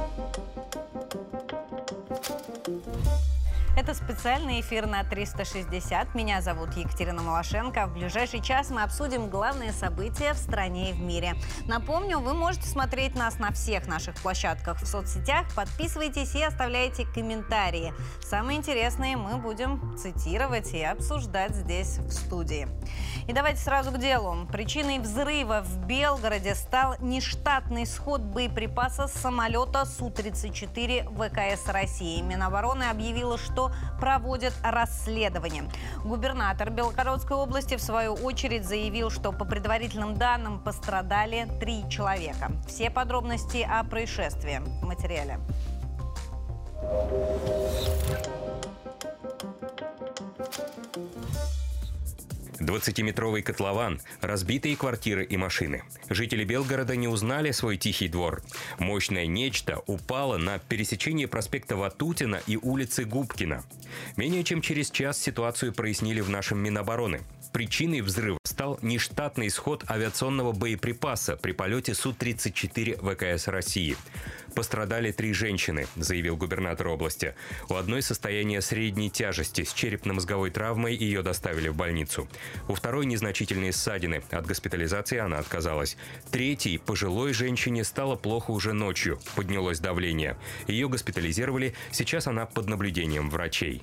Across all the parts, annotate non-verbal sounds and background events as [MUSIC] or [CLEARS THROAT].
Thank you. Это специальный эфир на 360. Меня зовут Екатерина Малашенко. В ближайший час мы обсудим главные события в стране и в мире. Напомню, вы можете смотреть нас на всех наших площадках в соцсетях. Подписывайтесь и оставляйте комментарии. Самые интересные мы будем цитировать и обсуждать здесь в студии. И давайте сразу к делу. Причиной взрыва в Белгороде стал нештатный сход боеприпаса с самолета Су-34 ВКС России. Минобороны объявила, что проводят расследование. Губернатор Белгородской области в свою очередь заявил, что по предварительным данным пострадали три человека. Все подробности о происшествии в материале. 20-метровый котлован, разбитые квартиры и машины. Жители Белгорода не узнали свой тихий двор. Мощное нечто упало на пересечении проспекта Ватутина и улицы Губкина. Менее чем через час ситуацию прояснили в нашем Минобороны. Причиной взрыва стал нештатный исход авиационного боеприпаса при полете Су-34 ВКС России. Пострадали три женщины, заявил губернатор области. У одной состояние средней тяжести с черепно-мозговой травмой ее доставили в больницу. У второй незначительные ссадины. От госпитализации она отказалась. Третьей, пожилой женщине, стало плохо уже ночью. Поднялось давление. Ее госпитализировали. Сейчас она под наблюдением врачей.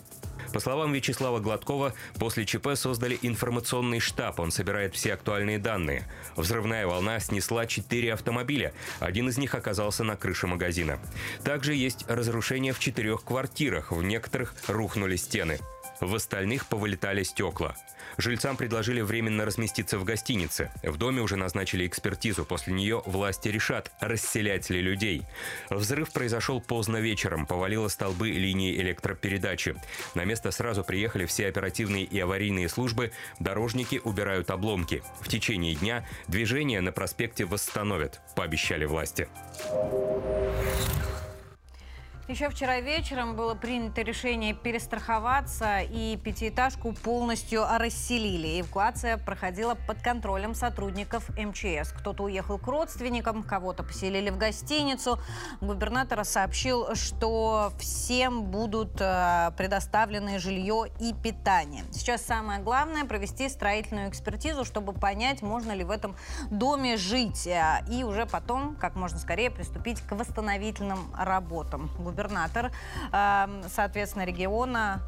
По словам Вячеслава Гладкова, после ЧП создали информационный штаб. Он собирает все актуальные данные. Взрывная волна снесла четыре автомобиля. Один из них оказался на крыше магазина. Также есть разрушения в четырех квартирах. В некоторых рухнули стены. В остальных повылетали стекла. Жильцам предложили временно разместиться в гостинице. В доме уже назначили экспертизу. После нее власти решат, расселять ли людей. Взрыв произошел поздно вечером. Повалило столбы линии электропередачи. На место сразу приехали все оперативные и аварийные службы. Дорожники убирают обломки. В течение дня движение на проспекте восстановят, пообещали власти. Еще вчера вечером было принято решение перестраховаться, и пятиэтажку полностью расселили. Эвакуация проходила под контролем сотрудников МЧС. Кто-то уехал к родственникам, кого-то поселили в гостиницу. Губернатор сообщил, что всем будут э, предоставлены жилье и питание. Сейчас самое главное провести строительную экспертизу, чтобы понять, можно ли в этом доме жить. Э, и уже потом, как можно скорее, приступить к восстановительным работам губернатор, эм, соответственно, региона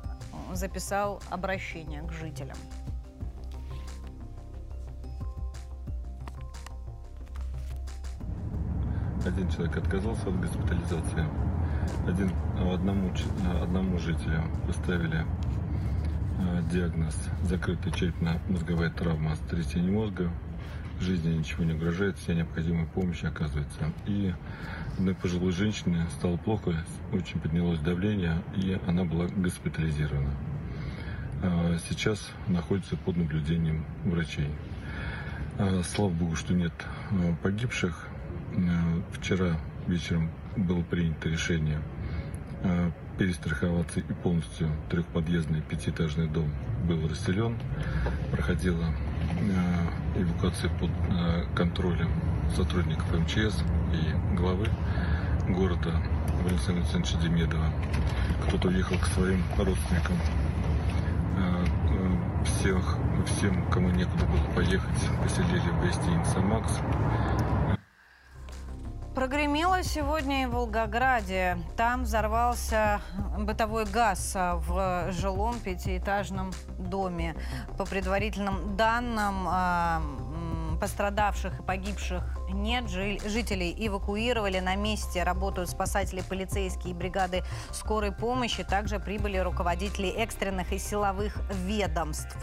записал обращение к жителям. Один человек отказался от госпитализации. Один, одному, одному жителю поставили э, диагноз закрытая черепно-мозговая травма с трясением мозга. Жизни ничего не угрожает, вся необходимая помощь оказывается. И одной пожилой женщине стало плохо, очень поднялось давление, и она была госпитализирована. А, сейчас находится под наблюдением врачей. А, слава богу, что нет а, погибших. Вчера вечером было принято решение перестраховаться и полностью трехподъездный пятиэтажный дом был расселен. Проходила эвакуация под контролем сотрудников МЧС и главы города Валентина Александровича Демедова. Кто-то уехал к своим родственникам. А, а, всех, всем, кому некуда было поехать, поселили в гостинице «Макс». Прогремело сегодня и в Волгограде. Там взорвался бытовой газ в жилом пятиэтажном доме. По предварительным данным, пострадавших и погибших нет. Жителей эвакуировали. На месте работают спасатели, полицейские бригады скорой помощи. Также прибыли руководители экстренных и силовых ведомств.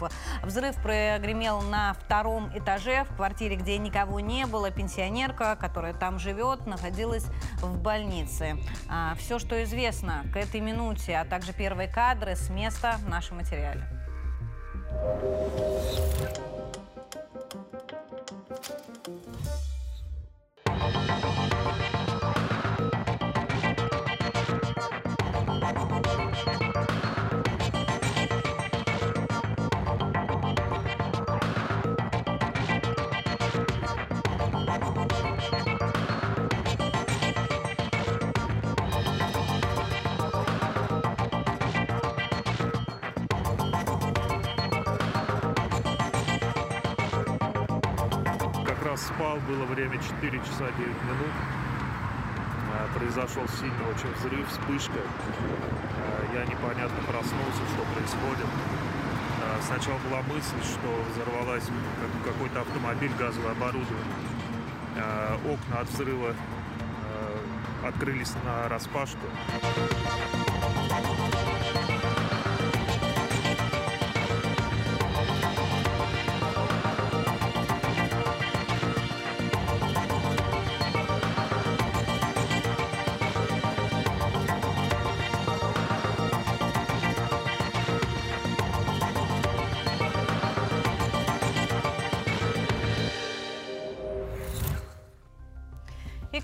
Взрыв прогремел на втором этаже в квартире, где никого не было. Пенсионерка, которая там живет, находилась в больнице. А, все, что известно к этой минуте, а также первые кадры с места в нашем материале. спал, было Thank you. Время 4 часа 9 минут. Произошел сильный очень взрыв, вспышка. Я непонятно проснулся, что происходит. Сначала была мысль, что взорвалась какой-то автомобиль, газовое оборудование. Окна от взрыва открылись на распашку.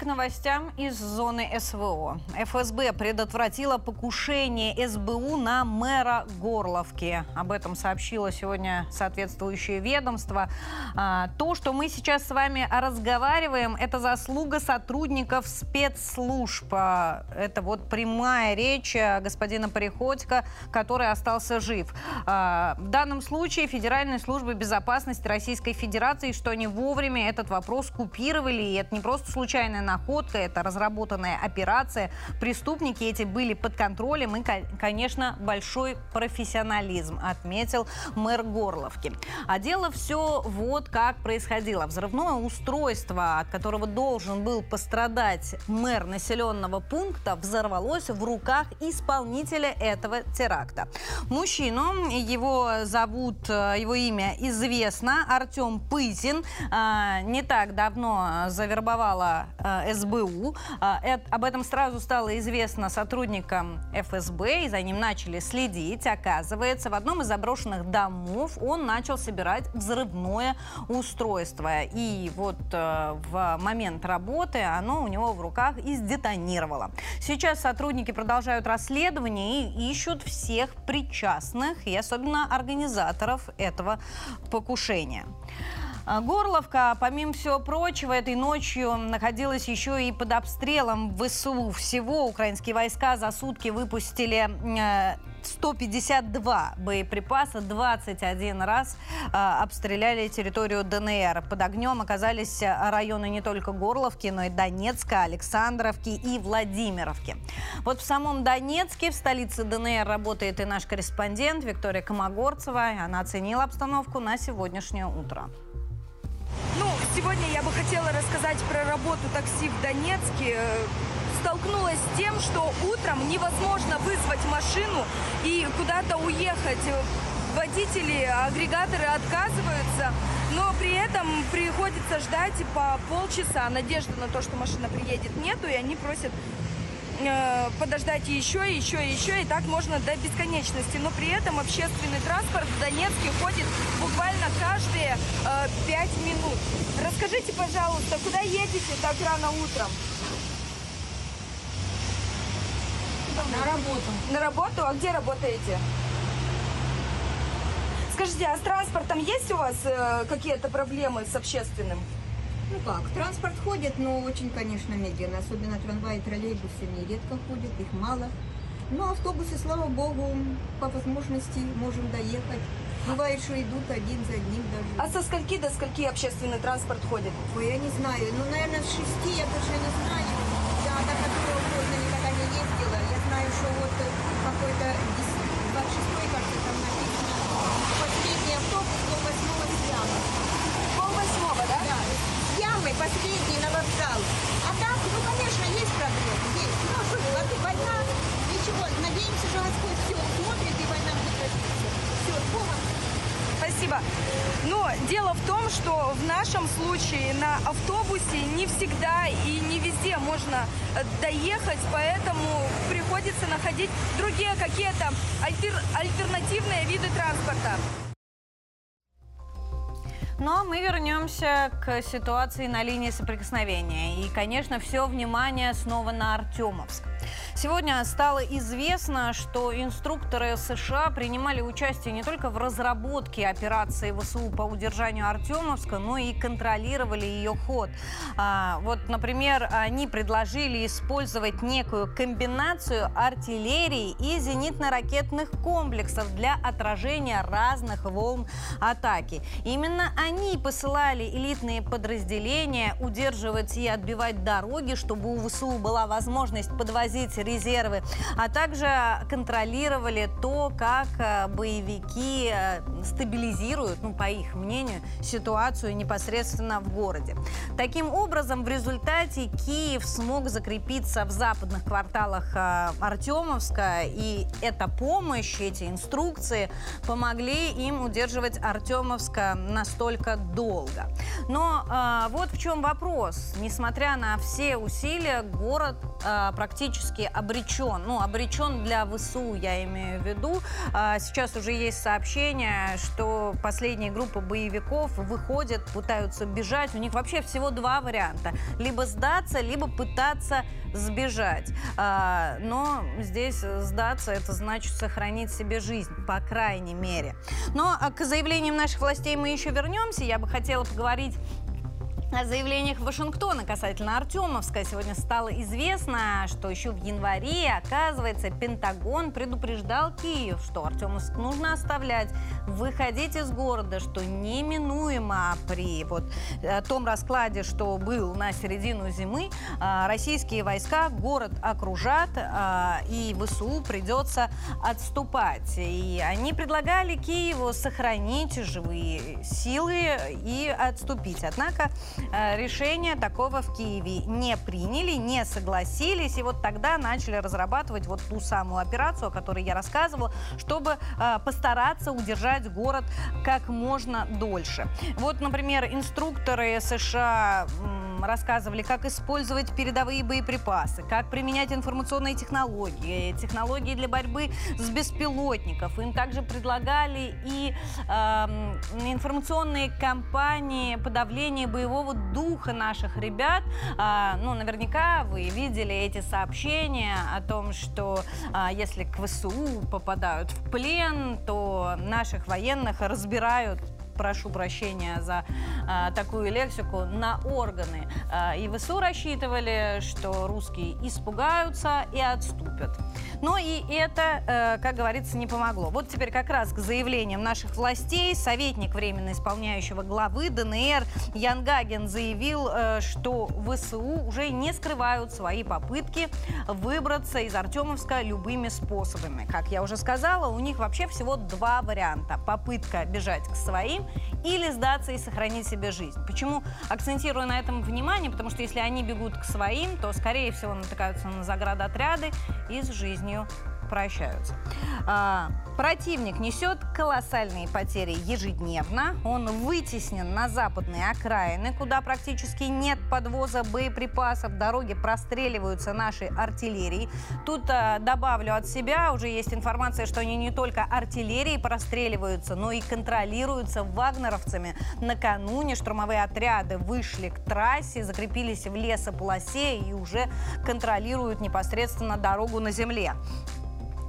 Новостям из зоны СВО. ФСБ предотвратила покушение СБУ на мэра Горловки. Об этом сообщило сегодня соответствующее ведомство. А, то, что мы сейчас с вами разговариваем, это заслуга сотрудников спецслужб. А, это вот прямая речь господина Приходько, который остался жив. А, в данном случае Федеральная служба безопасности Российской Федерации, что они вовремя этот вопрос купировали, и это не просто случайная находка, это разработанная операция. Преступники эти были под контролем и, конечно, большой профессионализм, отметил мэр Горловки. А дело все вот как происходило. Взрывное устройство, от которого должен был пострадать мэр населенного пункта, взорвалось в руках исполнителя этого теракта. Мужчину, его зовут, э, его имя известно, Артем Пызин, э, не так давно завербовала э, СБУ. А, об этом сразу стало известно сотрудникам ФСБ, и за ним начали следить. Оказывается, в одном из заброшенных домов он начал собирать взрывное устройство. И вот э, в момент работы оно у него в руках и сдетонировало. Сейчас сотрудники продолжают расследование и ищут всех причастных, и особенно организаторов этого покушения. А, Горловка, помимо всего прочего, этой ночью находилась еще и под обстрелом ВСУ. Всего украинские войска за сутки выпустили 152 э, боеприпаса, 21 раз э, обстреляли территорию ДНР. Под огнем оказались районы не только Горловки, но и Донецка, Александровки и Владимировки. Вот в самом Донецке, в столице ДНР, работает и наш корреспондент Виктория Комогорцева. Она оценила обстановку на сегодняшнее утро. Ну, сегодня я бы хотела рассказать про работу такси в Донецке. Столкнулась с тем, что утром невозможно вызвать машину и куда-то уехать. Водители, агрегаторы отказываются, но при этом приходится ждать по полчаса. Надежды на то, что машина приедет, нету, и они просят Э, подождать еще, еще, еще, и так можно до бесконечности. Но при этом общественный транспорт в Донецке ходит буквально каждые э, 5 минут. Расскажите, пожалуйста, куда едете так рано утром? На работу. На работу? А где работаете? Скажите, а с транспортом есть у вас э, какие-то проблемы с общественным? Ну как, транспорт ходит, но очень, конечно, медленно. Особенно трамваи, троллейбусы нередко ходят, их мало. Но автобусы, слава богу, по возможности можем доехать. Бывает, что идут один за одним даже. А со скольки до скольки общественный транспорт ходит? Ой, я не знаю. Ну, наверное, с шести я даже не знаю. Я до которого поздно никогда не ездила. Я знаю, что вот какой-то 26-й, кажется, там написано. Последний автобус до восьмого прямо. Пол восьмого, да? Да самый последний на вокзал. А так, ну, конечно, есть проблемы, есть. Ну, а что, война, ничего, надеемся, что Господь все смотрит, и война прекратится. Все, с Богом. Спасибо. Но дело в том, что в нашем случае на автобусе не всегда и не везде можно э, доехать, поэтому приходится находить другие какие-то альтер альтернативные виды транспорта. Но ну, а мы вернемся к ситуации на линии соприкосновения. И, конечно, все внимание снова на Артемовск. Сегодня стало известно, что инструкторы США принимали участие не только в разработке операции ВСУ по удержанию Артемовска, но и контролировали ее ход. А, вот, например, они предложили использовать некую комбинацию артиллерии и зенитно-ракетных комплексов для отражения разных волн атаки. Именно они посылали элитные подразделения удерживать и отбивать дороги, чтобы у ВСУ была возможность подвозить резервы, а также контролировали то, как э, боевики э, стабилизируют, ну, по их мнению, ситуацию непосредственно в городе. Таким образом, в результате Киев смог закрепиться в западных кварталах э, Артемовска, и эта помощь, эти инструкции помогли им удерживать Артемовска настолько долго. Но э, вот в чем вопрос. Несмотря на все усилия, город э, практически обречен. Ну, обречен для ВСУ, я имею в виду. Э, сейчас уже есть сообщение, что последние группы боевиков выходят, пытаются бежать. У них вообще всего два варианта. Либо сдаться, либо пытаться сбежать. А, но здесь сдаться, это значит сохранить себе жизнь, по крайней мере. Но к заявлениям наших властей мы еще вернемся. Я бы хотела поговорить о заявлениях Вашингтона касательно Артемовска сегодня стало известно, что еще в январе, оказывается, Пентагон предупреждал Киев, что Артемовск нужно оставлять, выходить из города, что неминуемо при вот э, том раскладе, что был на середину зимы, э, российские войска город окружат, э, и ВСУ придется отступать. И они предлагали Киеву сохранить живые силы и отступить. Однако решения такого в Киеве не приняли, не согласились, и вот тогда начали разрабатывать вот ту самую операцию, о которой я рассказывала, чтобы э, постараться удержать город как можно дольше. Вот, например, инструкторы США рассказывали, как использовать передовые боеприпасы, как применять информационные технологии, технологии для борьбы с беспилотников. Им также предлагали и э, информационные кампании подавления боевого духа наших ребят. Э, ну, наверняка вы видели эти сообщения о том, что э, если к ВСУ попадают в плен, то наших военных разбирают прошу прощения за а, такую лексику, на органы. А, и ВСУ рассчитывали, что русские испугаются и отступят. Но и это, э, как говорится, не помогло. Вот теперь как раз к заявлениям наших властей советник временно исполняющего главы ДНР Ян Гаген заявил, э, что ВСУ уже не скрывают свои попытки выбраться из Артемовска любыми способами. Как я уже сказала, у них вообще всего два варианта. Попытка бежать к своим или сдаться и сохранить себе жизнь. Почему акцентирую на этом внимание? Потому что если они бегут к своим, то, скорее всего, натыкаются на заградотряды и с жизнью прощаются. А, противник несет колоссальные потери ежедневно. Он вытеснен на западные окраины, куда практически нет подвоза боеприпасов. Дороги простреливаются нашей артиллерией. Тут а, добавлю от себя, уже есть информация, что они не только артиллерией простреливаются, но и контролируются вагнеровцами. Накануне штурмовые отряды вышли к трассе, закрепились в лесополосе и уже контролируют непосредственно дорогу на земле.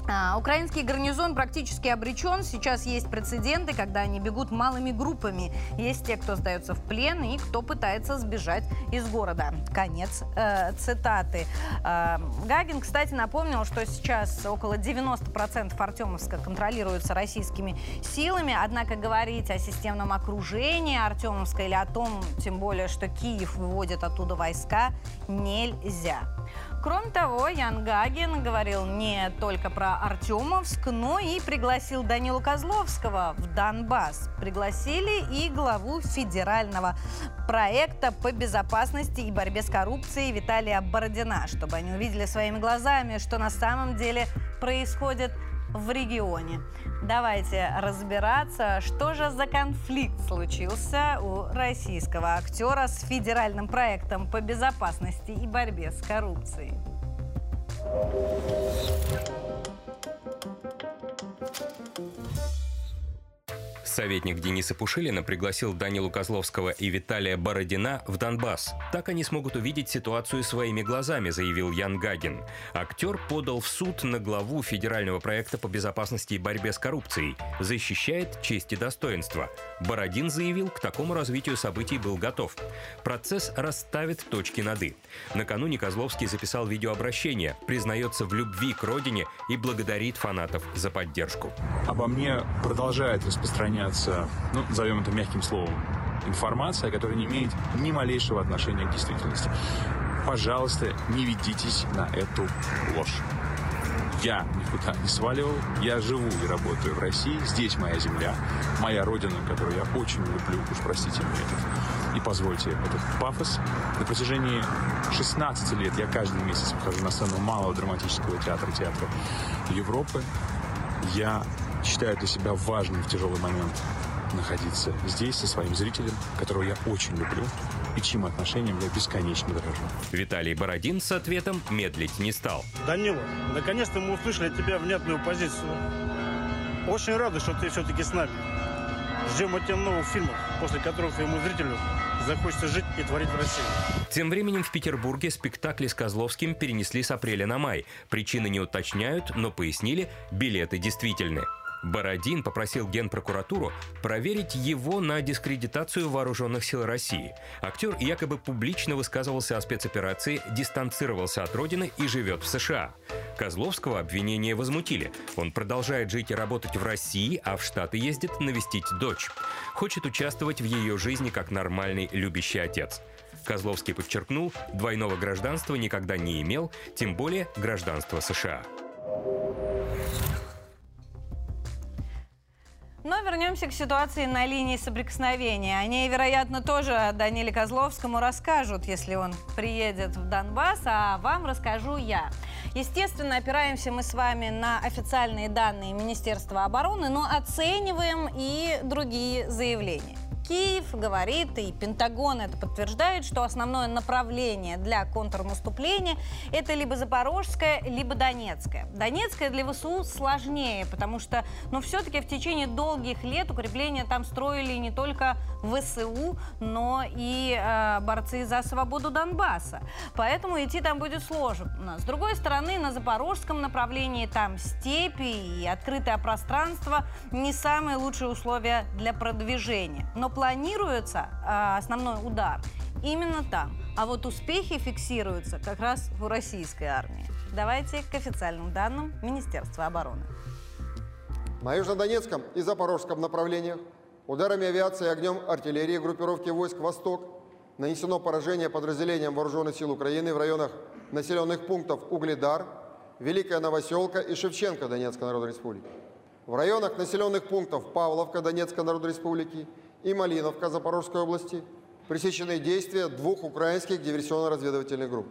А, украинский гарнизон практически обречен. Сейчас есть прецеденты, когда они бегут малыми группами. Есть те, кто сдается в плен и кто пытается сбежать из города. Конец э, цитаты. Э, Гагин, кстати, напомнил, что сейчас около 90% Артемовска контролируется российскими силами. Однако говорить о системном окружении Артемовска или о том, тем более, что Киев выводит оттуда войска, нельзя. Кроме того, Ян Гагин говорил не только про Артемовск, но и пригласил Данилу Козловского в Донбасс. Пригласили и главу федерального проекта по безопасности и борьбе с коррупцией Виталия Бородина, чтобы они увидели своими глазами, что на самом деле происходит в регионе. Давайте разбираться, что же за конфликт случился у российского актера с федеральным проектом по безопасности и борьбе с коррупцией. Советник Дениса Пушилина пригласил Данилу Козловского и Виталия Бородина в Донбасс. Так они смогут увидеть ситуацию своими глазами, заявил Ян Гагин. Актер подал в суд на главу федерального проекта по безопасности и борьбе с коррупцией. Защищает честь и достоинство. Бородин заявил, к такому развитию событий был готов. Процесс расставит точки над «и». Накануне Козловский записал видеообращение, признается в любви к родине и благодарит фанатов за поддержку. Обо мне продолжает распространяться, ну, назовем это мягким словом, информация, которая не имеет ни малейшего отношения к действительности. Пожалуйста, не ведитесь на эту ложь. Я никуда не сваливал, я живу и работаю в России, здесь моя земля, моя родина, которую я очень люблю, уж простите мне этот, и позвольте этот пафос. На протяжении 16 лет я каждый месяц выхожу на сцену малого драматического театра, театра Европы. Я считаю для себя важным в тяжелый момент находиться здесь со своим зрителем, которого я очень люблю и чьим отношением я бесконечно дорожу. Виталий Бородин с ответом медлить не стал. Данила, наконец-то мы услышали от тебя внятную позицию. Очень рады, что ты все-таки с нами. Ждем от тебя новых фильмов, после которых твоему зрителю захочется жить и творить в России. Тем временем в Петербурге спектакли с Козловским перенесли с апреля на май. Причины не уточняют, но пояснили, билеты действительны. Бородин попросил Генпрокуратуру проверить его на дискредитацию вооруженных сил России. Актер якобы публично высказывался о спецоперации, дистанцировался от родины и живет в США. Козловского обвинения возмутили. Он продолжает жить и работать в России, а в Штаты ездит навестить дочь. Хочет участвовать в ее жизни как нормальный любящий отец. Козловский подчеркнул, двойного гражданства никогда не имел, тем более гражданство США. Но вернемся к ситуации на линии соприкосновения. О ней, вероятно, тоже Даниле Козловскому расскажут, если он приедет в Донбасс, а вам расскажу я. Естественно, опираемся мы с вами на официальные данные Министерства обороны, но оцениваем и другие заявления. Киев говорит, и Пентагон это подтверждает, что основное направление для контрнаступления это либо Запорожское, либо Донецкое. Донецкое для ВСУ сложнее, потому что, ну, все-таки в течение долгих лет укрепления там строили не только ВСУ, но и э, борцы за свободу Донбасса. Поэтому идти там будет сложно. С другой стороны, на Запорожском направлении там степи и открытое пространство не самые лучшие условия для продвижения. Но планируется э, основной удар именно там. А вот успехи фиксируются как раз у российской армии. Давайте к официальным данным Министерства обороны. На Южнодонецком и Запорожском направлениях ударами авиации и огнем артиллерии группировки войск «Восток» нанесено поражение подразделениям Вооруженных сил Украины в районах населенных пунктов Угледар, Великая Новоселка и Шевченко Донецкой Народной Республики. В районах населенных пунктов Павловка Донецкой Народной Республики и Малиновка Запорожской области пресечены действия двух украинских диверсионно-разведывательных групп.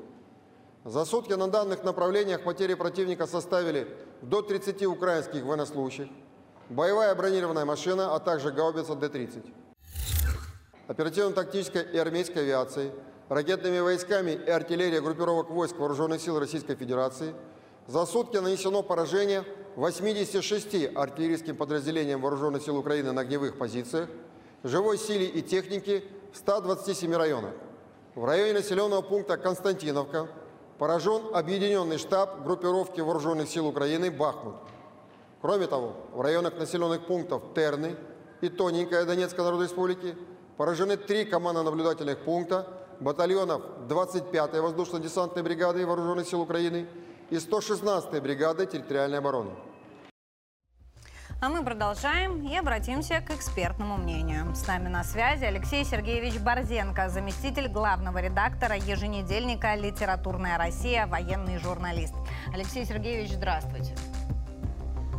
За сутки на данных направлениях потери противника составили до 30 украинских военнослужащих, боевая бронированная машина, а также гаубица Д-30. Оперативно-тактической и армейской авиацией, ракетными войсками и артиллерией группировок войск Вооруженных сил Российской Федерации за сутки нанесено поражение 86 артиллерийским подразделениям Вооруженных сил Украины на огневых позициях, живой силе и технике в 127 районах. В районе населенного пункта Константиновка поражен объединенный штаб группировки Вооруженных сил Украины «Бахмут». Кроме того, в районах населенных пунктов Терны и Тоненькая Донецкой Народной Республики поражены три командно-наблюдательных пункта батальонов 25-й воздушно-десантной бригады Вооруженных сил Украины и 116-й бригады территориальной обороны. А мы продолжаем и обратимся к экспертному мнению. С нами на связи Алексей Сергеевич Борзенко, заместитель главного редактора еженедельника «Литературная Россия», военный журналист. Алексей Сергеевич, здравствуйте.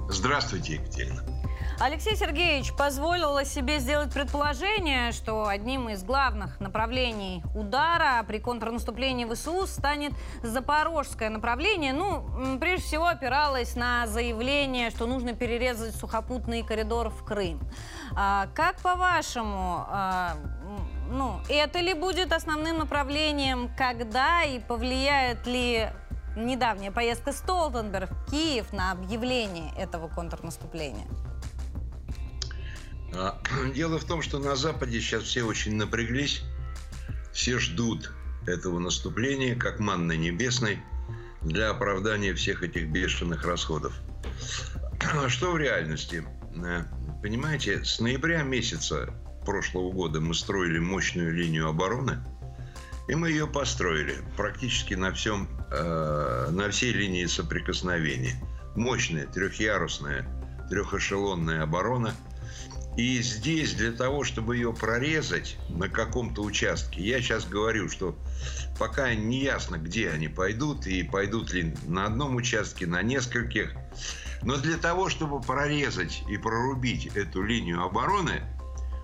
Здравствуйте, Екатерина. Алексей Сергеевич позволил себе сделать предположение, что одним из главных направлений удара при контрнаступлении ВСУ станет запорожское направление. Ну, прежде всего опиралось на заявление, что нужно перерезать сухопутный коридор в Крым. А, как по-вашему, а, ну, это ли будет основным направлением, когда и повлияет ли недавняя поездка Столтенберг в Киев на объявление этого контрнаступления? А, [CLEARS THROAT] дело в том, что на Западе сейчас все очень напряглись, все ждут этого наступления, как манны небесной, для оправдания всех этих бешеных расходов. [CLEARS THROAT] Что в реальности? Э, понимаете, с ноября месяца прошлого года мы строили мощную линию обороны, и мы ее построили практически на всем, э, на всей линии соприкосновения. Мощная, трехъярусная, трехэшелонная оборона – И здесь для того, чтобы ее прорезать на каком-то участке, я сейчас говорю, что пока не ясно, где они пойдут, и пойдут ли на одном участке, на нескольких. Но для того, чтобы прорезать и прорубить эту линию обороны,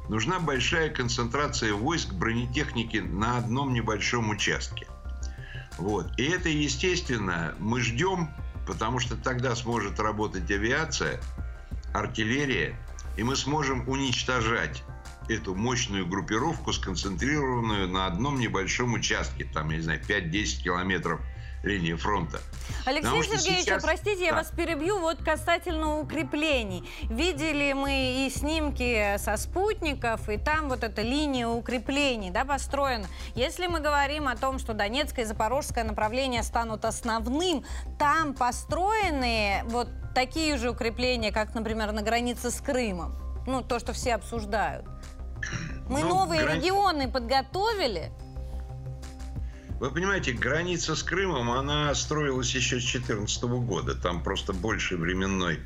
нужна большая концентрация войск бронетехники на одном небольшом участке. Вот. И это, естественно, мы ждем, потому что тогда сможет работать авиация, артиллерия, и мы сможем уничтожать эту мощную группировку, сконцентрированную на одном небольшом участке, там, я не знаю, 5-10 километров линии фронта. Алексей Сергеевич, сейчас... простите, да. я вас перебью. Вот касательно укреплений. Видели мы и снимки со спутников, и там вот эта линия укреплений да, построена. Если мы говорим о том, что Донецкое и Запорожское направления станут основным, там построены вот такие же укрепления, как, например, на границе с Крымом. Ну, то, что все обсуждают. Мы ну, новые грани... регионы подготовили. Вы понимаете, граница с Крымом, она строилась еще с 2014 года. Там просто больше временной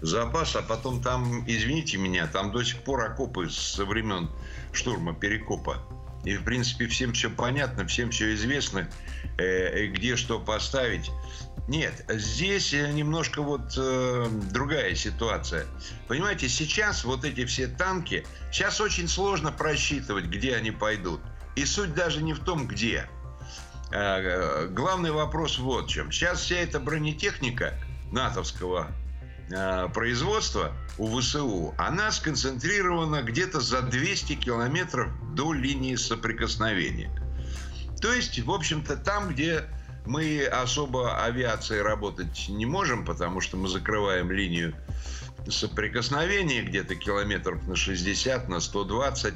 запас, а потом там, извините меня, там до сих пор окопы со времен штурма Перекопа. И, в принципе, всем все понятно, всем все известно, э, где что поставить. Нет, здесь э, немножко вот э, другая ситуация. Понимаете, сейчас вот эти все танки, сейчас очень сложно просчитывать, где они пойдут. И суть даже не в том, где. Э, главный вопрос вот в чем. Сейчас вся эта бронетехника натовского э, производства у ВСУ, она сконцентрирована где-то за 200 километров до линии соприкосновения. То есть, в общем-то, там, где мы особо авиацией работать не можем, потому что мы закрываем линию соприкосновения где-то километров на 60, на 120.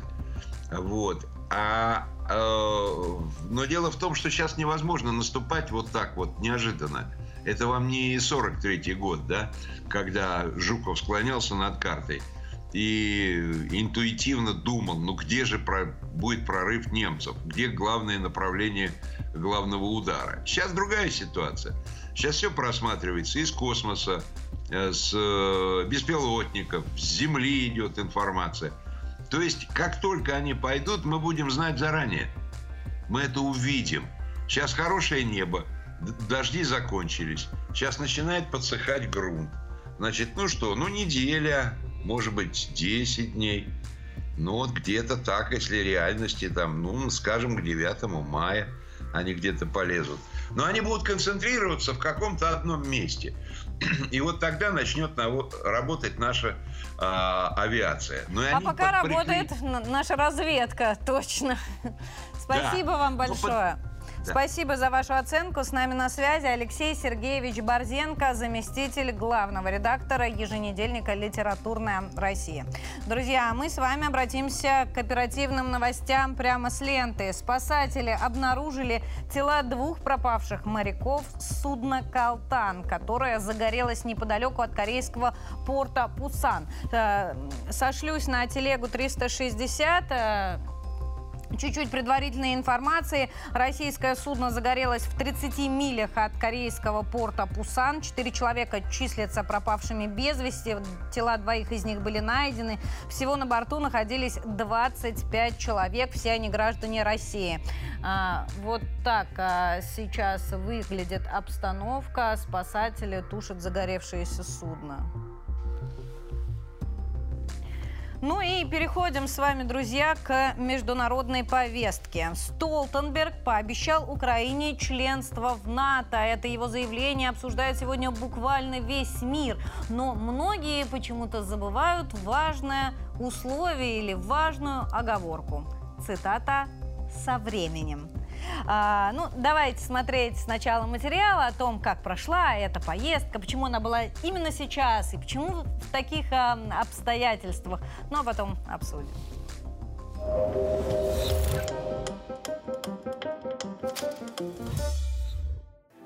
Вот. А, э, но дело в том, что сейчас невозможно наступать вот так вот неожиданно. Это вам не 43-й год, да, когда Жуков склонялся над картой и интуитивно думал, ну где же про, будет прорыв немцев, где главное направление главного удара. Сейчас другая ситуация. Сейчас все просматривается из космоса, э, с э, беспилотников, с Земли идет информация. То есть, как только они пойдут, мы будем знать заранее. Мы это увидим. Сейчас хорошее небо, дожди закончились. Сейчас начинает подсыхать грунт. Значит, ну что, ну неделя, может быть, 10 дней. Ну вот где-то так, если реальности там, ну, скажем, к 9 мая – они где-то полезут. Но они будут концентрироваться в каком-то одном месте. И вот тогда начнет работать наша а, авиация. Но а пока работает наша разведка, точно. Спасибо да. вам большое. Спасибо за вашу оценку. С нами на связи Алексей Сергеевич Борзенко, заместитель главного редактора еженедельника «Литературная Россия». Друзья, мы с вами обратимся к оперативным новостям прямо с ленты. Спасатели обнаружили тела двух пропавших моряков судна «Калтан», которое загорелось неподалеку от корейского порта Пусан. Э, сошлюсь на телегу 360 Чуть-чуть предварительной информации. Российское судно загорелось в 30 милях от корейского порта Пусан. Четыре человека числятся пропавшими без вести. Тела двоих из них были найдены. Всего на борту находились 25 человек. Все они граждане России. А, вот так а, сейчас выглядит обстановка. Спасатели тушат загоревшееся судно. Ну и переходим с вами, друзья, к международной повестке. Столтенберг пообещал Украине членство в НАТО. Это его заявление обсуждает сегодня буквально весь мир. Но многие почему-то забывают важное условие или важную оговорку. Цитата «со временем». А, ну, давайте смотреть сначала материал о том, как прошла эта поездка, почему она была именно сейчас и почему в таких а, обстоятельствах. Ну, а потом обсудим.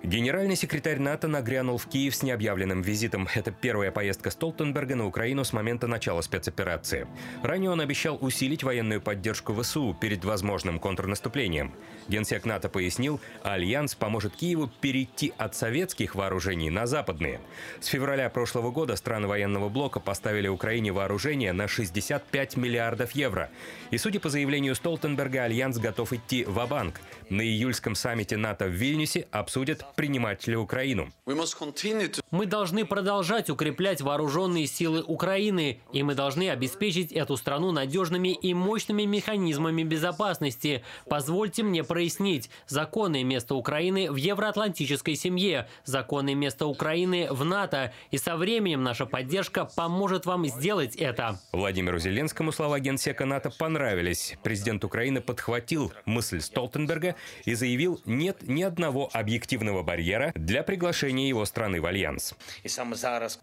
Генеральный секретарь НАТО нагрянул в Киев с необъявленным визитом. Это первая поездка Столтенберга на Украину с момента начала спецоперации. Ранее он обещал усилить военную поддержку ВСУ перед возможным контрнаступлением. Генсек НАТО пояснил, Альянс поможет Киеву перейти от советских вооружений на западные. С февраля прошлого года страны военного блока поставили Украине вооружение на 65 миллиардов евро. И судя по заявлению Столтенберга, Альянс готов идти ва-банк На июльском саммите НАТО в Вильнюсе обсудят принимать ли Украину. Мы должны продолжать укреплять вооруженные силы Украины, и мы должны обеспечить эту страну надежными и мощными механизмами безопасности. Позвольте мне прояснить. Законное место Украины в евроатлантической семье, законное место Украины в НАТО, и со временем наша поддержка поможет вам сделать это. Владимиру Зеленскому слова генсека НАТО понравились. Президент Украины подхватил мысль Столтенберга и заявил, нет ни одного объективного барьера для приглашения его страны в Альянс.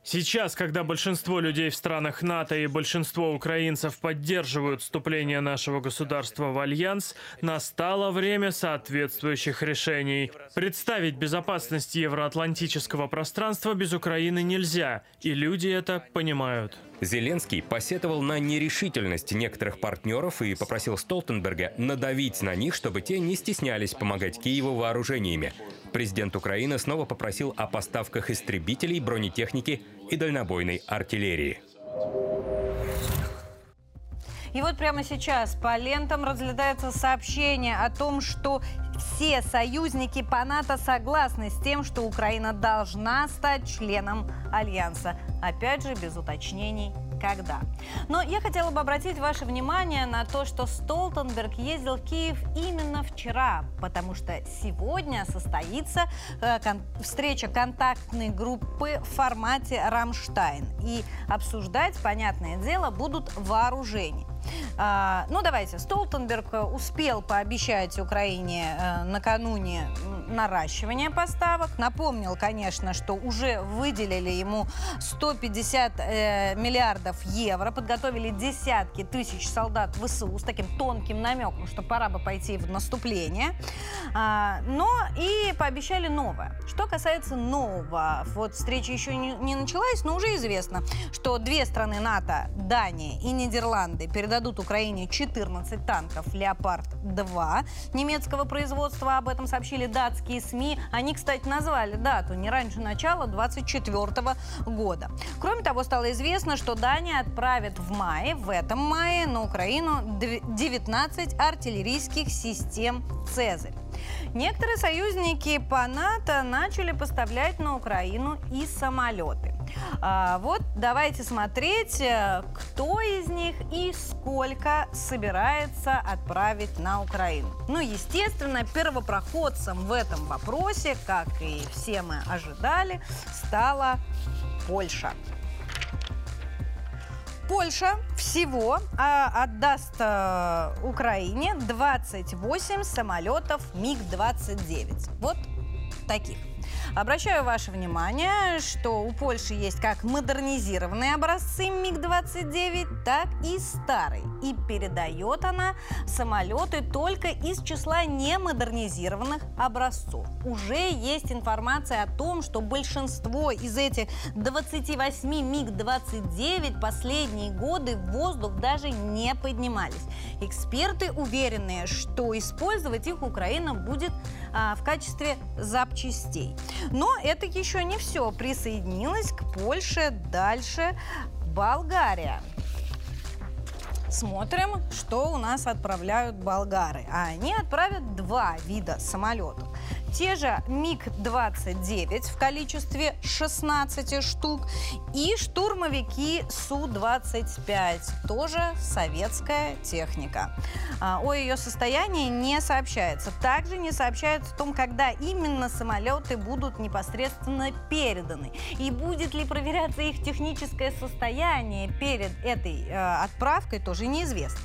Сейчас, когда большинство людей в странах НАТО и большинство украинцев поддерживают вступление нашего государства в Альянс, настало время соответствующих решений. Представить безопасность евроатлантического пространства без Украины нельзя, и люди это понимают. Зеленский посетовал на нерешительность некоторых партнеров и попросил Столтенберга надавить на них, чтобы те не стеснялись помогать Киеву вооружениями. Президент Украины снова попросил о поставках истребителей, бронетехники и дальнобойной артиллерии. И вот прямо сейчас по лентам разлетается сообщение о том, что все союзники по НАТО согласны с тем, что Украина должна стать членом Альянса. Опять же, без уточнений когда. Но я хотела бы обратить ваше внимание на то, что Столтенберг ездил в Киев именно вчера, потому что сегодня состоится э, кон встреча контактной группы в формате «Рамштайн». И обсуждать, понятное дело, будут вооружения. А, ну, давайте. Столтенберг успел пообещать Украине э, накануне наращивания поставок. Напомнил, конечно, что уже выделили ему 150 э, миллиардов евро, подготовили десятки тысяч солдат ВСУ с таким тонким намеком, что пора бы пойти в наступление. А, но и пообещали новое. Что касается нового, вот встреча еще не, не началась, но уже известно, что две страны НАТО, Дания и Нидерланды, передадут Украине 14 танков «Леопард-2» немецкого производства. Об этом сообщили датские СМИ. Они, кстати, назвали дату не раньше начала 24 года. Кроме того, стало известно, что Дания отправит в мае, в этом мае, на Украину 19 артиллерийских систем «Цезарь». Некоторые союзники по НАТО начали поставлять на Украину и самолеты. А, вот давайте смотреть, э, кто из них и сколько собирается отправить на Украину. Ну, естественно, первопроходцем в этом вопросе, как и все мы ожидали, стала Польша. Польша всего а, отдаст а, Украине 28 самолетов МиГ-29. Вот таких. Обращаю ваше внимание, что у Польши есть как модернизированные образцы МиГ-29, так и старый. И передает она самолеты только из числа немодернизированных образцов. Уже есть информация о том, что большинство из этих 28 МиГ-29 последние годы в воздух даже не поднимались. Эксперты уверены, что использовать их Украина будет а, в качестве запчастей. Но это еще не все. Присоединилась к Польше дальше Болгария. Смотрим, что у нас отправляют болгары. А они отправят два вида самолетов. Те же МиГ-29 в количестве 16 штук и штурмовики Су-25, тоже советская техника. А, о ее состоянии не сообщается. Также не сообщается о том, когда именно самолеты будут непосредственно переданы. И будет ли проверяться их техническое состояние перед этой э, отправкой, тоже неизвестно.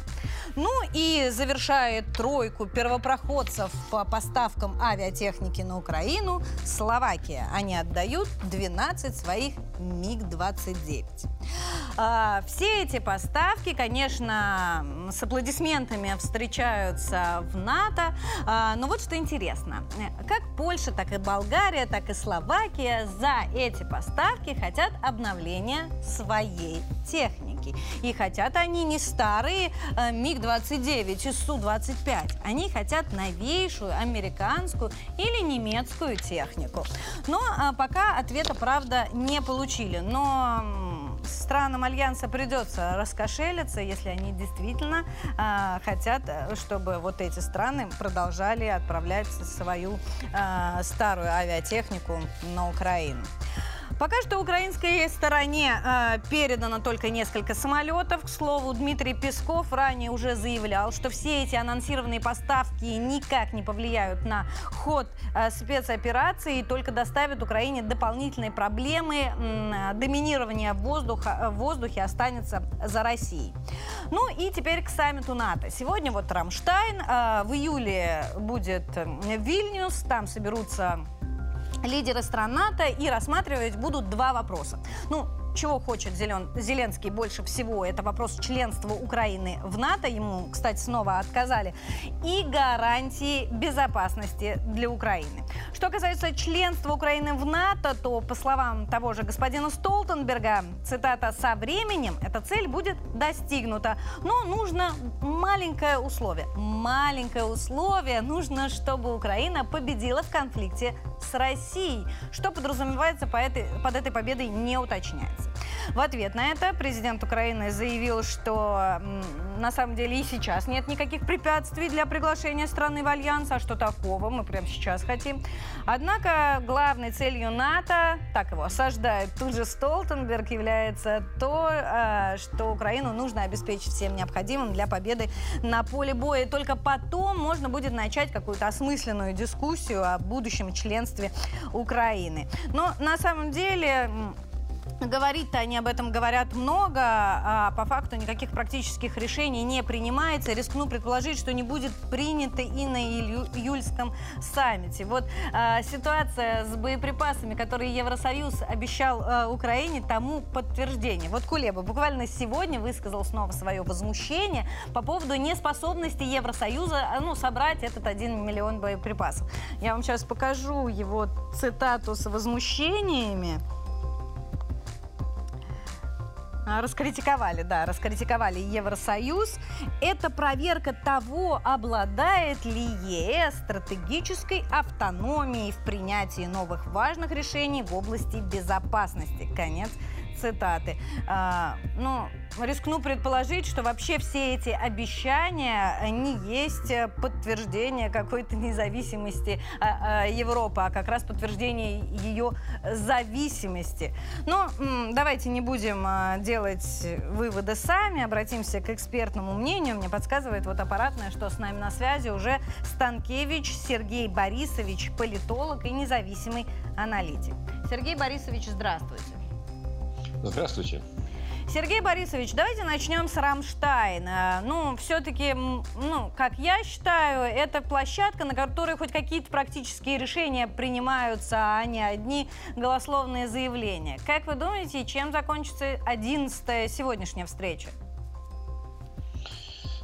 Ну и завершает тройку первопроходцев по поставкам авиатехники на Украину Словакия. Они отдают 12 своих МиГ-29. А, все эти поставки, конечно, с аплодисментами встречаются в НАТО. А, но вот что интересно. Как Польша, так и Болгария, так и Словакия за эти поставки хотят обновления своей техники. И хотят они не старые э, МиГ-29 и Су-25. Они хотят новейшую американскую или немецкую технику. Но а, пока ответа, правда, не получили. Но странам Альянса придется раскошелиться, если они действительно э, хотят, чтобы вот эти страны продолжали отправлять свою э, старую авиатехнику на Украину. Пока что украинской стороне э, передано только несколько самолетов. К слову, Дмитрий Песков ранее уже заявлял, что все эти анонсированы поставки никак не повлияют на ход э, спецоперации и только доставят Украине дополнительные проблемы. Э, доминирование воздуха, в воздухе останется за Россией. Ну и теперь к саммиту НАТО. Сегодня вот Рамштайн, э, в июле будет Вильнюс, там соберутся лидеры стран НАТО и рассматривать будут два вопроса. Ну, чего хочет Зелен... Зеленский больше всего, это вопрос членства Украины в НАТО, ему, кстати, снова отказали, и гарантии безопасности для Украины. Что касается членства Украины в НАТО, то, по словам того же господина Столтенберга, цитата, «со временем эта цель будет достигнута, но нужно маленькое условие. Маленькое условие нужно, чтобы Украина победила в конфликте с Россией. Что подразумевается по этой, под этой победой, не уточняется. В ответ на это президент Украины заявил, что на самом деле и сейчас нет никаких препятствий для приглашения страны в альянс, а что такого мы прямо сейчас хотим. Однако главной целью НАТО, так его осаждает тут же Столтенберг, является то, а, что Украину нужно обеспечить всем необходимым для победы на поле боя. И только потом можно будет начать какую-то осмысленную дискуссию о будущем членстве Украины. Но на самом деле Говорить-то они об этом говорят много, а по факту никаких практических решений не принимается. Рискну предположить, что не будет принято и на июльском саммите. Вот а, ситуация с боеприпасами, которые Евросоюз обещал а, Украине, тому подтверждение. Вот Кулеба буквально сегодня высказал снова свое возмущение по поводу неспособности Евросоюза ну, собрать этот один миллион боеприпасов. Я вам сейчас покажу его цитату с возмущениями. А, раскритиковали, да, раскритиковали Евросоюз. Это проверка того, обладает ли ЕС стратегической автономией в принятии новых важных решений в области безопасности. Конец цитаты. А, ну, рискну предположить, что вообще все эти обещания не есть подтверждение какой-то независимости а, а, Европы, а как раз подтверждение ее зависимости. Но давайте не будем а, делать выводы сами, обратимся к экспертному мнению. Мне подсказывает вот аппаратное, что с нами на связи уже Станкевич Сергей Борисович, политолог и независимый аналитик. Сергей Борисович, здравствуйте. Здравствуйте. Сергей Борисович, давайте начнем с Рамштайна. Ну, все-таки, ну, как я считаю, это площадка, на которой хоть какие-то практические решения принимаются, а не одни голословные заявления. Как вы думаете, чем закончится 11 сегодняшняя встреча?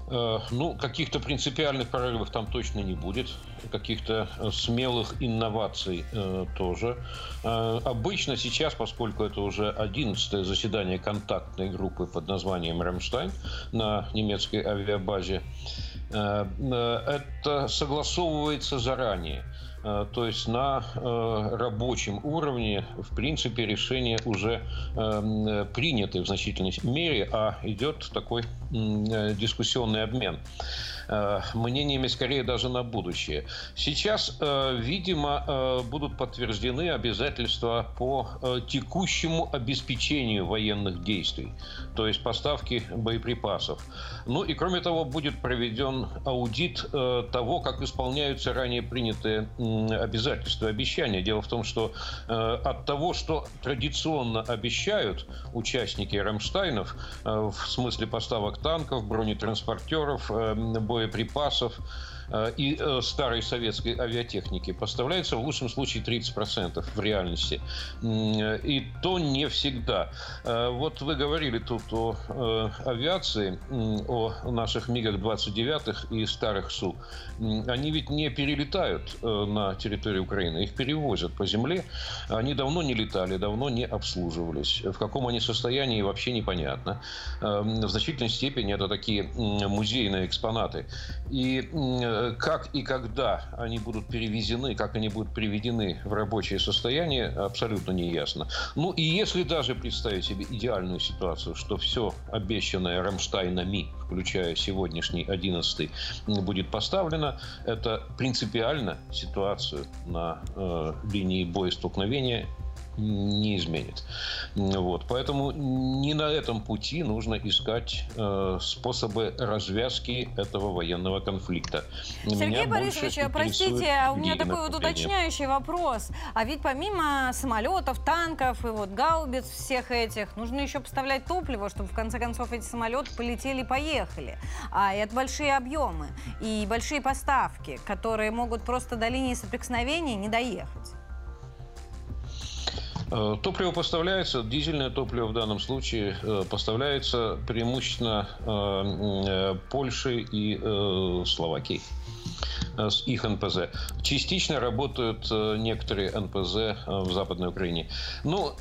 Э, ну, каких-то принципиальных прорывов там точно не будет, каких-то э, смелых инноваций э, тоже. Э, обычно сейчас, поскольку это уже 11 заседание контактной группы под названием «Рамштайн» на немецкой авиабазе, это согласовывается заранее. Э, то есть на э, рабочем уровне, в принципе, решения уже эм, приняты в значительной мере, а идет такой э, дискуссионный обмен мнениями скорее даже на будущее. Сейчас, видимо, будут подтверждены обязательства по текущему обеспечению военных действий, то есть поставки боеприпасов. Ну и кроме того, будет проведен аудит того, как исполняются ранее принятые обязательства, обещания. Дело в том, что э, от того, что традиционно обещают участники Рамштайнов э, в смысле поставок танков, бронетранспортеров, э, боеприпасов, и э, старой советской авиатехники поставляется в лучшем случае 30% в реальности. И то не всегда. Вот вы говорили тут о авиации, о наших МиГах-29 и старых Су. Они ведь не перелетают на территорию Украины, их перевозят по земле. Они давно не летали, давно не обслуживались. В каком они состоянии вообще непонятно. В значительной степени это такие музейные экспонаты. И как и когда они будут перевезены, как они будут приведены в рабочее состояние, абсолютно не ясно. Ну и если даже представить себе идеальную ситуацию, что все обещанное Рамштайнами, включая сегодняшний 11 будет поставлено, это принципиально ситуацию на э, линии боестолкновения не изменит. Вот. Поэтому не на этом пути нужно искать э, способы развязки этого военного конфликта. Сергей меня Борисович, простите, а у меня такой вот уточняющий вопрос. А ведь помимо самолетов, танков и вот гаубиц всех этих, нужно еще поставлять топливо, чтобы в конце концов эти самолеты полетели и поехали. А это большие объемы и большие поставки, которые могут просто до линии соприкосновения не доехать. Э, топливо поставляется, дизельное топливо в данном случае э, поставляется преимущественно э, Польшей и Словакией с их НПЗ. Частично работают некоторые НПЗ в Западной Украине. Ну,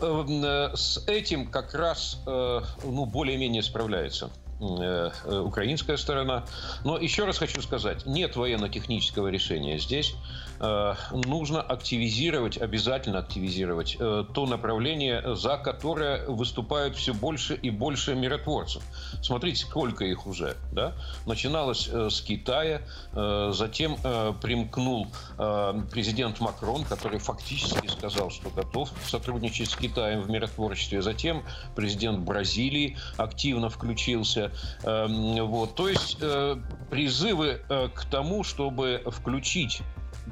с этим как раз ну, более-менее справляется. Украинская сторона. Но еще раз хочу сказать, нет военно-технического решения здесь. Э, нужно активизировать, обязательно активизировать то направление, за которое выступают все больше и больше миротворцев. Смотрите, сколько их уже. Да? Начиналось с Китая, затем примкнул президент Макрон, который фактически сказал, что готов сотрудничать с Китаем в миротворчестве. Затем президент Бразилии активно включился. Эм, вот. То есть э, призывы э, к тому, чтобы включить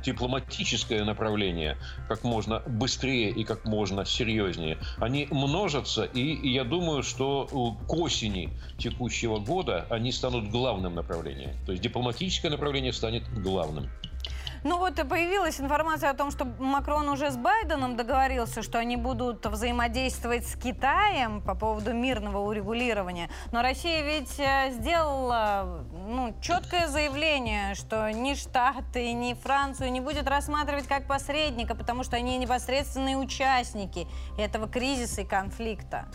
дипломатическое направление как можно быстрее и как можно серьезнее, они множатся, и я думаю, что к осени текущего года они станут главным направлением. То есть дипломатическое направление станет главным. Ну вот появилась информация о том, что Макрон уже с Байденом договорился, что они будут взаимодействовать с Китаем по поводу мирного урегулирования. Но Россия ведь э, сделала ну, четкое заявление, что ни Штаты, ни Францию не будет рассматривать как посредника, потому что они непосредственные участники этого кризиса и конфликта.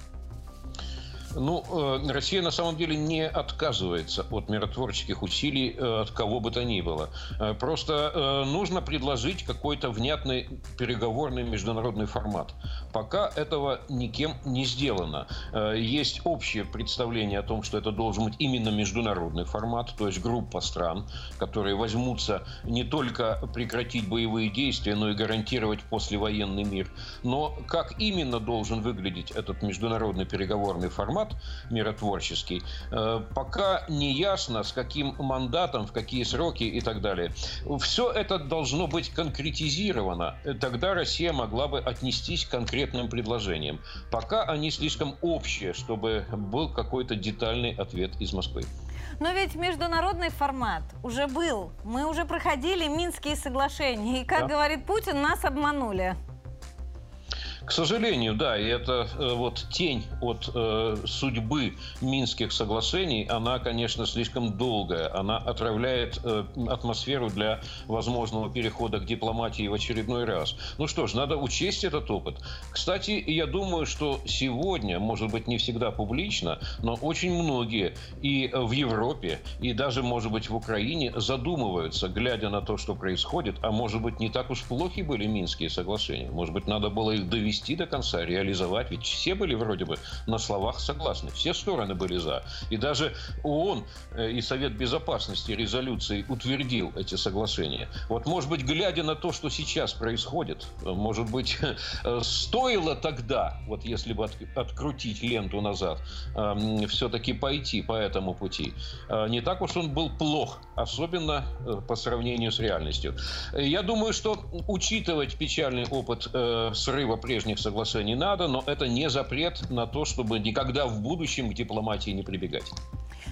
Ну, э, Россия на самом деле не отказывается от миротворческих усилий э, от кого бы то ни было. Э, просто нужно предложить какой-то внятный переговорный международный формат. Пока этого никем не сделано. Есть общее представление о том, что это должен быть именно международный формат, то есть группа стран, которые возьмутся не только прекратить боевые действия, но и гарантировать послевоенный мир. Но как именно должен выглядеть этот международный переговорный формат, формат миротворческий, э, пока не ясно, с каким мандатом, в какие сроки и так далее. Все это должно быть конкретизировано. Тогда Россия могла бы отнестись к конкретным предложениям. Пока они слишком общие, чтобы был какой-то детальный ответ из Москвы. Но ведь международный формат уже был. Мы уже проходили Минские соглашения. И, как да. говорит Путин, нас обманули. К сожалению, да, и это э, вот тень от э, судьбы Минских соглашений, она, конечно, слишком долгая. Она отравляет э, атмосферу для возможного перехода к дипломатии в очередной раз. Ну что ж, надо учесть этот опыт. Кстати, я думаю, что сегодня, может быть, не всегда публично, но очень многие и в Европе, и даже, может быть, в Украине задумываются, глядя на то, что происходит, а может быть, не так уж плохи были Минские соглашения. Может быть, надо было их довести довести до конца, реализовать. Ведь все были вроде бы на словах согласны, все стороны были за. И даже ООН э, и Совет Безопасности резолюцией утвердил эти соглашения. Вот, может быть, глядя на то, что сейчас происходит, э, может быть, [LAUGHS] э, стоило тогда, вот если бы открутить ленту назад, эм, все-таки пойти по этому пути. Не так уж он был плох, особенно по сравнению с реальностью. Я думаю, что учитывать печальный опыт срыва прежних прежних соглашений надо, но это не запрет на то, чтобы никогда в будущем к дипломатии не прибегать.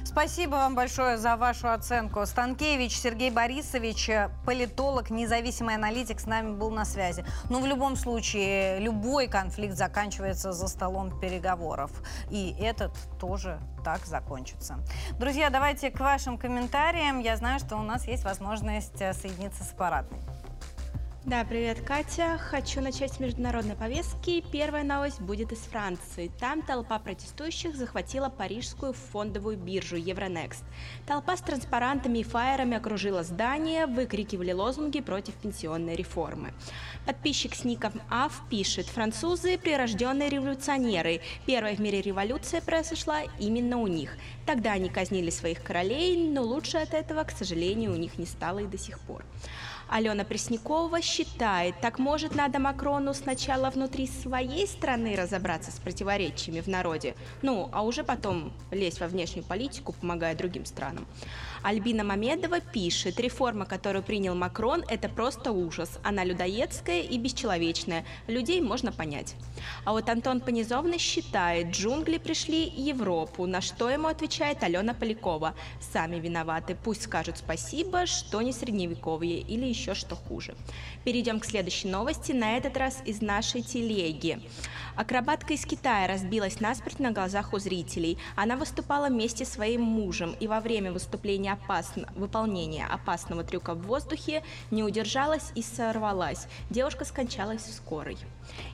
Спасибо вам большое за вашу оценку. Станкевич Сергей Борисович, политолог, независимый аналитик, с нами был на связи. Но в любом случае, любой конфликт заканчивается за столом переговоров. И этот тоже так закончится. Друзья, давайте к вашим комментариям. Я знаю, что у нас есть возможность э, соединиться с аппаратной. Да, привет, Катя. Хочу начать с международной повестки. Первая новость будет из Франции. Там толпа протестующих захватила парижскую фондовую биржу Euronext. Толпа с транспарантами и фаерами окружила здание, выкрикивали лозунги против пенсионной реформы. Подписчик с ником АВ пишет, французы – прирожденные революционеры. Первая в мире революция произошла именно у них. Тогда они казнили своих королей, но лучше от этого, к сожалению, у них не стало и до сих пор. Алена Преснякова считает, так может надо Макрону сначала внутри своей страны разобраться с противоречиями в народе, ну, а уже потом лезть во внешнюю политику, помогая другим странам. Альбина Мамедова пишет, реформа, которую принял Макрон, это просто ужас. Она людоедская и бесчеловечная. Людей можно понять. А вот Антон Понизовный считает, джунгли пришли Европу, на что ему отвечает Алена Полякова. Сами виноваты, пусть скажут спасибо, что не средневековье или еще что хуже. Перейдем к следующей новости, на этот раз из нашей телеги. Акробатка из Китая разбилась насмерть на глазах у зрителей. Она выступала вместе с своим мужем и во время выступления опасно, выполнения опасного трюка в воздухе не удержалась и сорвалась. Девушка скончалась в скорой.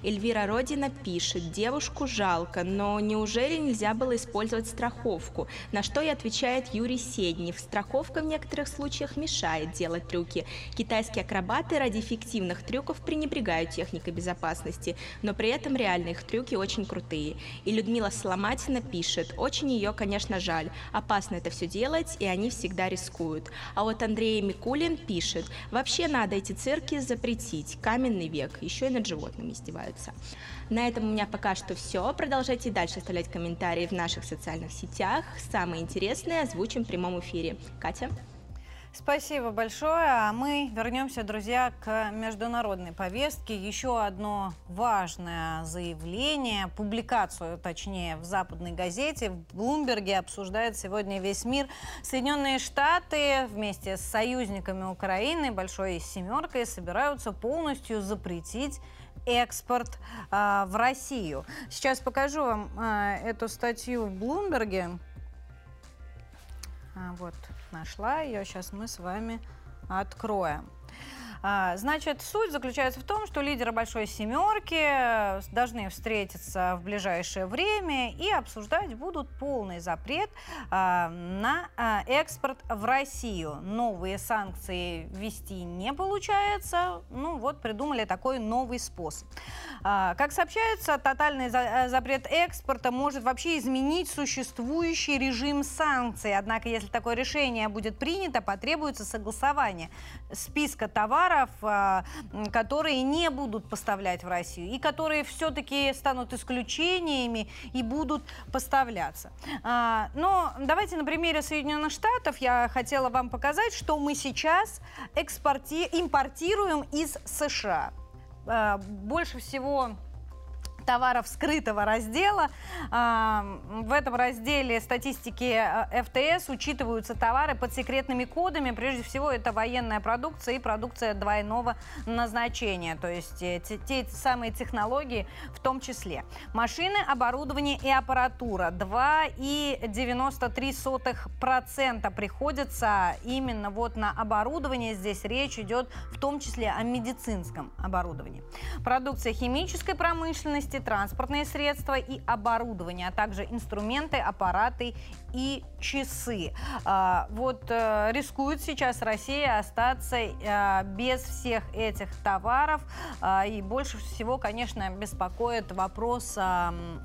Эльвира Родина пишет, девушку жалко, но неужели нельзя было использовать страховку? На что и отвечает Юрий Седнев. Страховка в некоторых случаях мешает делать трюки. Китайские акробаты ради фиктивных трюков пренебрегают техникой безопасности, но при этом реально их трюки очень крутые. И Людмила Сломатина пишет, очень ее, конечно, жаль. Опасно это все делать, и они всегда рискуют. А вот Андрей Микулин пишет, вообще надо эти цирки запретить. Каменный век, еще и над животными издеваются. На этом у меня пока что все. Продолжайте дальше оставлять комментарии в наших социальных сетях. Самые интересные озвучим в прямом эфире. Катя? Спасибо большое. А мы вернемся, друзья, к международной повестке. Еще одно важное заявление, публикацию, точнее, в западной газете, в Блумберге обсуждает сегодня весь мир. Соединенные Штаты вместе с союзниками Украины, Большой Семеркой, собираются полностью запретить экспорт э, в Россию. Сейчас покажу вам э, эту статью в Блумберге. А, вот, нашла ее. Сейчас мы с вами откроем. А, значит, суть заключается в том, что лидеры Большой Семерки должны встретиться в ближайшее время и обсуждать будут полный запрет а, на а, экспорт в Россию. Новые санкции ввести не получается. Ну вот придумали такой новый способ. Как сообщается, тотальный запрет экспорта может вообще изменить существующий режим санкций. Однако, если такое решение будет принято, потребуется согласование списка товаров, товаров, а, которые не будут поставлять в Россию и которые все-таки станут исключениями и будут поставляться. А, но давайте на примере Соединенных Штатов я хотела вам показать, что мы сейчас экспорти... импортируем из США. А, больше всего товаров скрытого раздела. В этом разделе статистики э, ФТС учитываются товары под секретными кодами. Прежде всего, это военная продукция и продукция двойного назначения, то есть э, те, те самые технологии в том числе. Машины, оборудование и аппаратура. 2,93% приходится именно вот на оборудование. Здесь речь идет в том числе о медицинском оборудовании. Продукция химической промышленности, транспортные средства и оборудование, а также инструменты, аппараты и часы. А, вот э, рискует сейчас Россия остаться э, без всех этих товаров. А, и больше всего, конечно, беспокоит вопрос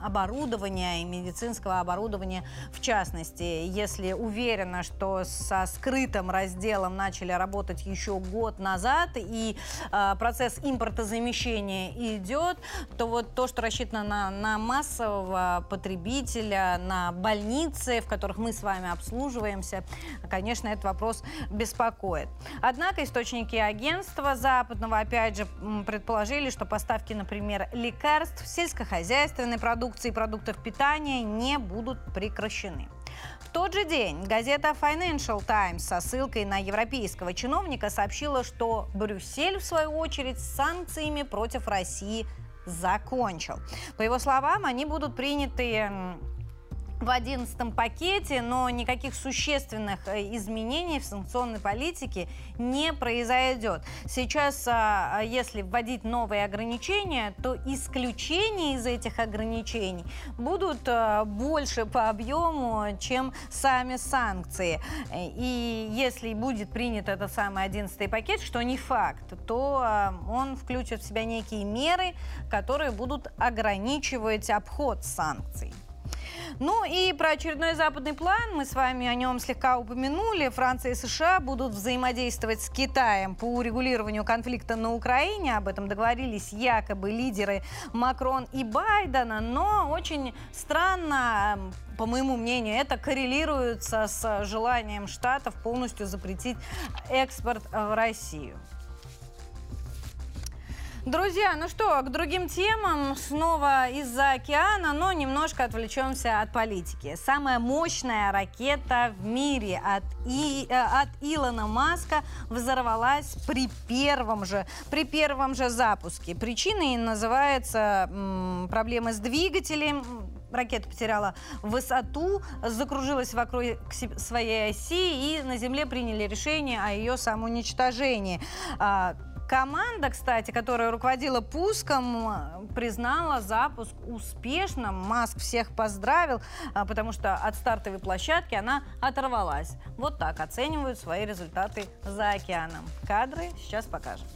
оборудования и медицинского оборудования в частности. Если уверена, что со скрытым разделом начали работать еще год назад и а, процесс импортозамещения идет, то вот то, что рассчитано на, на массового потребителя, на больницы, в которых мы с вами обслуживаемся, конечно, этот вопрос беспокоит. Однако источники агентства западного, опять же, предположили, что поставки, например, лекарств, сельскохозяйственной продукции и продуктов питания не будут прекращены. В тот же день газета Financial Times со ссылкой на европейского чиновника сообщила, что Брюссель, в свою очередь, с санкциями против России закончил. По его словам, они будут приняты в одиннадцатом пакете, но никаких существенных э, изменений в санкционной политике не произойдет. Сейчас, а, а, если вводить новые ограничения, то исключения из этих ограничений будут э, больше по объему, чем сами санкции. И если будет принят этот самый одиннадцатый пакет, что не факт, то э, он включит в себя некие меры, которые будут ограничивать обход санкций. Ну и про очередной западный план, мы с вами о нем слегка упомянули. Франция и США будут взаимодействовать с Китаем по урегулированию конфликта на Украине. Об этом договорились якобы лидеры Макрон и Байдена. Но очень странно, по моему мнению, это коррелируется с желанием Штатов полностью запретить экспорт в Россию. Друзья, ну что, к другим темам снова из-за океана, но немножко отвлечемся от политики. Самая мощная ракета в мире от, И, э, от Илона Маска взорвалась при первом же, при первом же запуске. Причиной называется м, проблемы с двигателем, ракета потеряла высоту, закружилась вокруг своей оси, и на Земле приняли решение о ее самоуничтожении. Команда, кстати, которая руководила пуском, признала запуск успешным. Маск всех поздравил, а, потому что от стартовой площадки она оторвалась. Вот так оценивают свои результаты за океаном. Кадры сейчас покажем.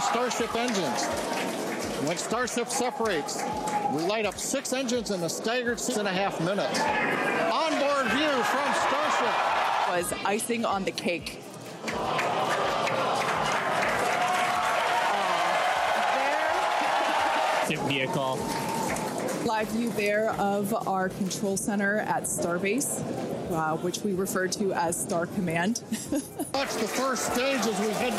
Starship engines. When Starship separates. We light up six engines in a staggered six and a half minutes. Onboard view from Starship. Was icing on the cake. [LAUGHS] vehicle. Live view there of our control center at Starbase, uh, which we refer to as Star Command. [LAUGHS] Watch the first stage as we head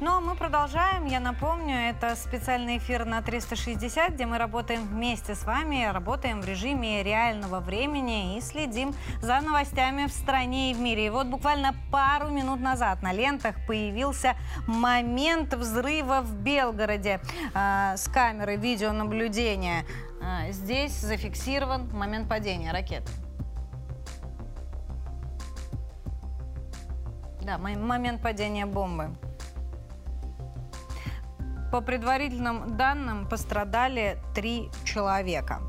down range. продолжаем. Я напомню, это специальный эфир на 360, где мы работаем вместе с вами, работаем в режиме реального времени и следим за новостями в стране и в мире. И вот буквально пару минут назад на лентах появился момент взрыва в Белгороде э, с камеры видеонаблюдения. Э, здесь зафиксирован момент падения ракеты. Да, момент падения бомбы. По предварительным данным пострадали три человека.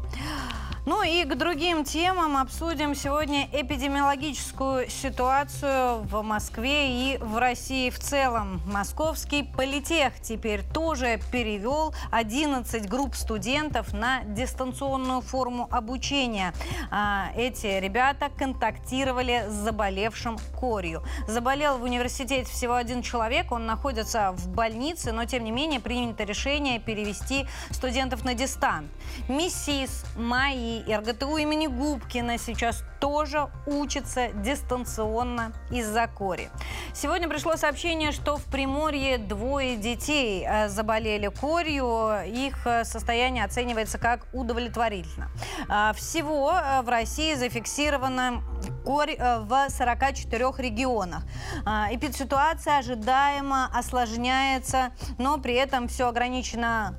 Ну и к другим темам обсудим сегодня эпидемиологическую ситуацию в Москве и в России в целом. Московский политех теперь тоже перевел 11 групп студентов на дистанционную форму обучения. А, эти ребята контактировали с заболевшим корью. Заболел в университете всего один человек, он находится в больнице, но тем не менее принято решение перевести студентов на дистант. МИСИС, МАИ и РГТУ имени Губкина сейчас тоже учатся дистанционно из-за кори. Сегодня пришло сообщение, что в Приморье двое детей э, заболели корью. Их э, состояние оценивается как удовлетворительно. А, всего э, в России зафиксировано корь в 44 регионах. Эпидситуация ожидаемо осложняется, но при этом все ограничено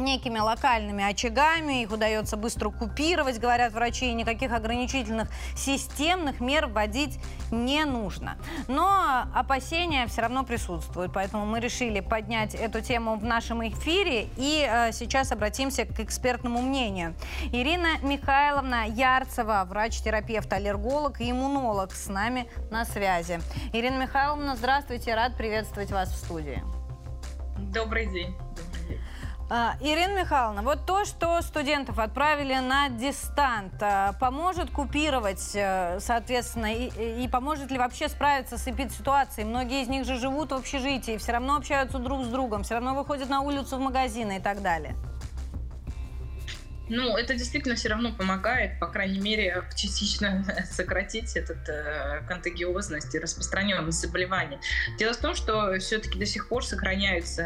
некими локальными очагами, их удается быстро купировать, говорят врачи, и никаких ограничительных системных мер вводить не нужно. Но опасения все равно присутствуют, поэтому мы решили поднять эту тему в нашем эфире и э, сейчас обратимся к экспертному мнению. Ирина Михайловна Ярцева, врач-терапевт, аллерголог и иммунолог с нами на связи. Ирина Михайловна, здравствуйте, рад приветствовать вас в студии. Добрый день. А, Ирина Михайловна, вот то, что студентов отправили на дистант, а, поможет купировать, э, соответственно, и, и поможет ли вообще справиться с эпидситуацией? Многие из них же живут в общежитии, все равно общаются друг с другом, все равно выходят на улицу в магазины и так далее. Ну, это действительно все равно помогает, по крайней мере, частично [LAUGHS] сократить этот э, контагиозность и распространенность заболеваний. Дело в том, что все-таки до сих пор сохраняются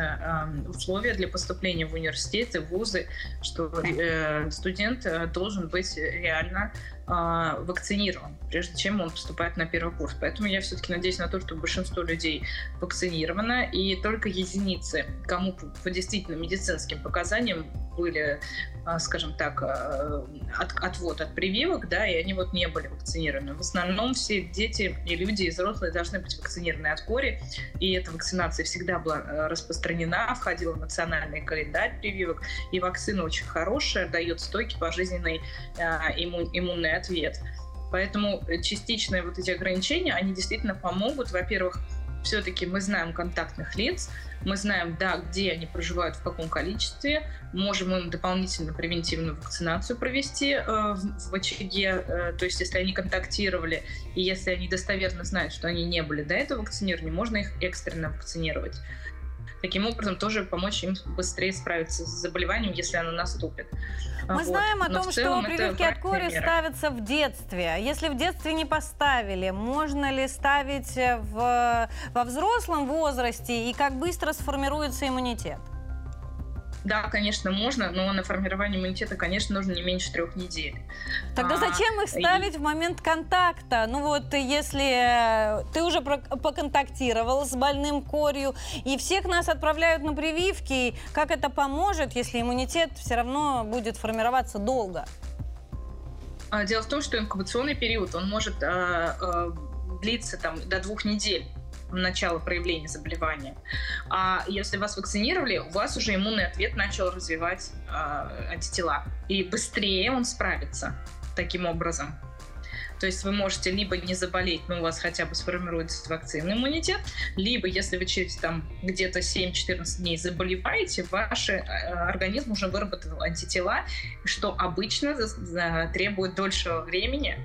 э, условия для поступления в университеты, в вузы, что э, студент э, должен быть реально а, вакцинирован, прежде чем он поступает на первый курс. Поэтому я все-таки надеюсь на то, что большинство людей вакцинировано, и только единицы, кому по действительно медицинским показаниям были, а, скажем так, а, от, отвод от прививок, да, и они вот не были вакцинированы. В основном все дети и люди, и взрослые должны быть вакцинированы от кори, и эта вакцинация всегда была распространена, входила в национальный календарь прививок, и вакцина очень хорошая, дает стойкий пожизненный иммун, иммунный ответ. Поэтому частичные вот эти ограничения, они действительно помогут. Во-первых, все-таки мы знаем контактных лиц, мы знаем, да, где они проживают, в каком количестве, можем им дополнительно превентивную вакцинацию провести э, в, в очаге, э, то есть если они контактировали, и если они достоверно знают, что они не были до этого вакцинированы, можно их экстренно вакцинировать таким образом тоже помочь им быстрее справиться с заболеванием, если оно наступит. Мы вот. знаем о Но том, что прививки от кори мера. ставятся в детстве. Если в детстве не поставили, можно ли ставить в, во взрослом возрасте и как быстро сформируется иммунитет? Да, конечно, можно, но на формирование иммунитета, конечно, нужно не меньше трех недель. Тогда а, зачем их ставить и... в момент контакта? Ну вот, если э, ты уже поконтактировал с больным корью, и всех нас отправляют на прививки, как это поможет, если иммунитет все равно будет формироваться долго? А, дело в том, что инкубационный период, он может а, а, длиться там до двух недель начала проявления заболевания. А если вас вакцинировали, у вас уже иммунный ответ начал развивать э, антитела. И быстрее он справится таким образом. То есть вы можете либо не заболеть, но у вас хотя бы сформируется вакцинный иммунитет, либо если вы через там где-то 7-14 дней заболеваете, ваш э, организм уже выработал антитела, что обычно требует дольшего времени,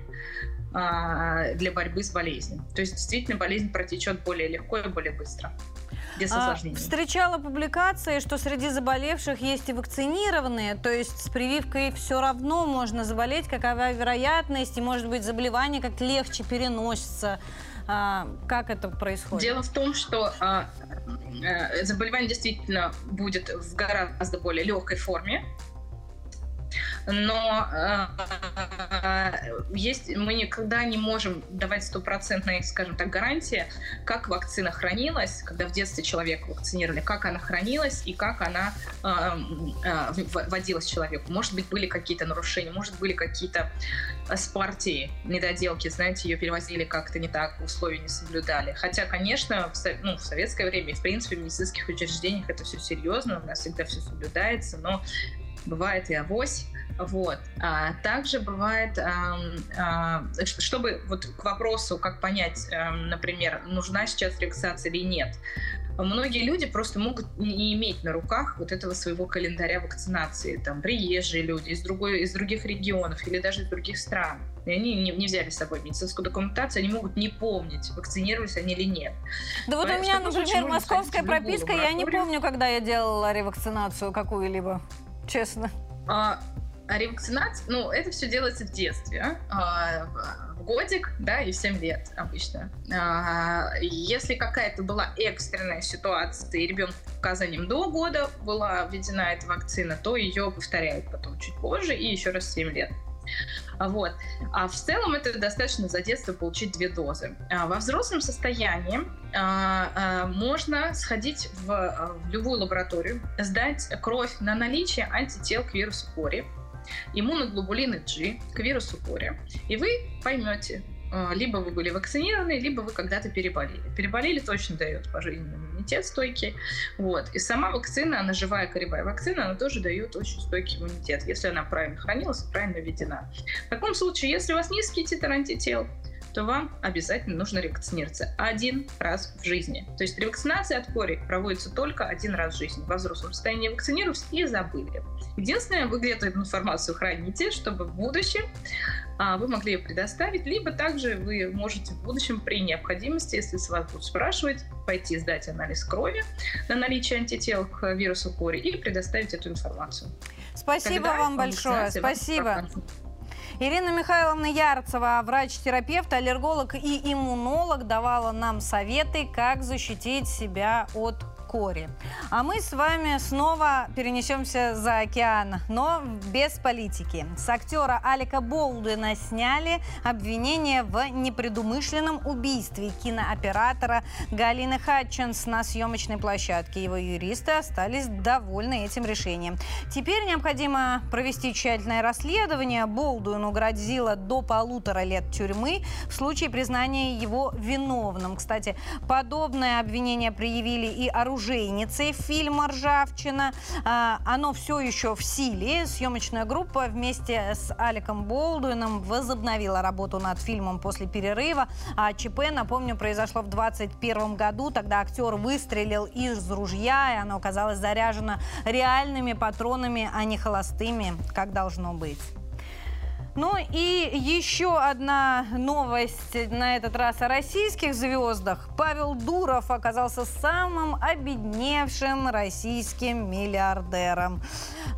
для борьбы с болезнью. То есть действительно болезнь протечет более легко и более быстро. Без а. А, встречала публикации, что среди заболевших есть и вакцинированные, то есть с прививкой все равно можно заболеть, какова вероятность, и может быть заболевание как легче переносится. А, как это происходит? Дело в том, что а, а, заболевание действительно будет в гораздо более легкой форме, но э, есть, мы никогда не можем давать стопроцентной, скажем так, гарантии, как вакцина хранилась, когда в детстве человека вакцинировали, как она хранилась и как она э, э, вводилась человеку. Может быть, были какие-то нарушения, может, были какие-то с партии недоделки, знаете, ее перевозили как-то не так, условия не соблюдали. Хотя, конечно, в, ну, в советское время, в принципе, в медицинских учреждениях это все серьезно, у нас всегда все соблюдается, но бывает и авось, Вот. А также бывает, а, а, чтобы вот к вопросу, как понять, а, например, нужна сейчас релаксация или нет, многие люди просто могут не иметь на руках вот этого своего календаря вакцинации. Там приезжие люди из, другой, из других регионов или даже из других стран. И они не, не взяли с собой медицинскую документацию, они могут не помнить, вакцинировались они или нет. Да вот у меня, например, московская прописка, я не помню, когда я делала ревакцинацию какую-либо, честно. А, а ревакцинация, ну, это все делается в детстве. А, в годик, да, и в 7 лет обычно. А, если какая-то была экстренная ситуация, и ребенку показанием до года была введена эта вакцина, то ее повторяют потом чуть позже и еще раз в 7 лет. Вот. А в целом это достаточно за детство получить две дозы. А во взрослом состоянии а, а, можно сходить в, в любую лабораторию, сдать кровь на наличие антител к вирусу кори, иммуноглобулины G к вирусу кори, и вы поймете, либо вы были вакцинированы, либо вы когда-то переболели. Переболели точно дает пожизненный иммунитет стойкий. Вот. И сама вакцина, она живая коревая вакцина, она тоже дает очень стойкий иммунитет, если она правильно хранилась и правильно введена. В таком случае, если у вас низкий титр антител, то вам обязательно нужно ревакцинироваться один раз в жизни. То есть ревакцинация от кори проводится только один раз в жизни. Во взрослом состоянии вакцинировались и забыли. Единственное, вы где-то эту информацию храните, чтобы в будущем а, вы могли ее предоставить, либо также вы можете в будущем при необходимости, если с вас будут спрашивать, пойти сдать анализ крови на наличие антител к вирусу кори и предоставить эту информацию. Спасибо Тогда вам большое. Спасибо. Ирина Михайловна Ярцева, врач-терапевт, аллерголог и иммунолог, давала нам советы, как защитить себя от кори. А мы с вами снова перенесемся за океан, но без политики. С актера Алика Болдуина сняли обвинение в непредумышленном убийстве кинооператора Галины Хатчинс на съемочной площадке. Его юристы остались довольны этим решением. Теперь необходимо провести тщательное расследование. Болдуину грозило до полутора лет тюрьмы в случае признания его виновным. Кстати, подобное обвинение предъявили и оружие оружейницей фильма «Ржавчина». А, оно все еще в силе. Съемочная группа вместе с Аликом Болдуином возобновила работу над фильмом после перерыва. А ЧП, напомню, произошло в 2021 году. Тогда актер выстрелил из ружья, и оно оказалось заряжено реальными патронами, а не холостыми, как должно быть. Ну и еще одна новость, на этот раз о российских звездах. Павел Дуров оказался самым обедневшим российским миллиардером.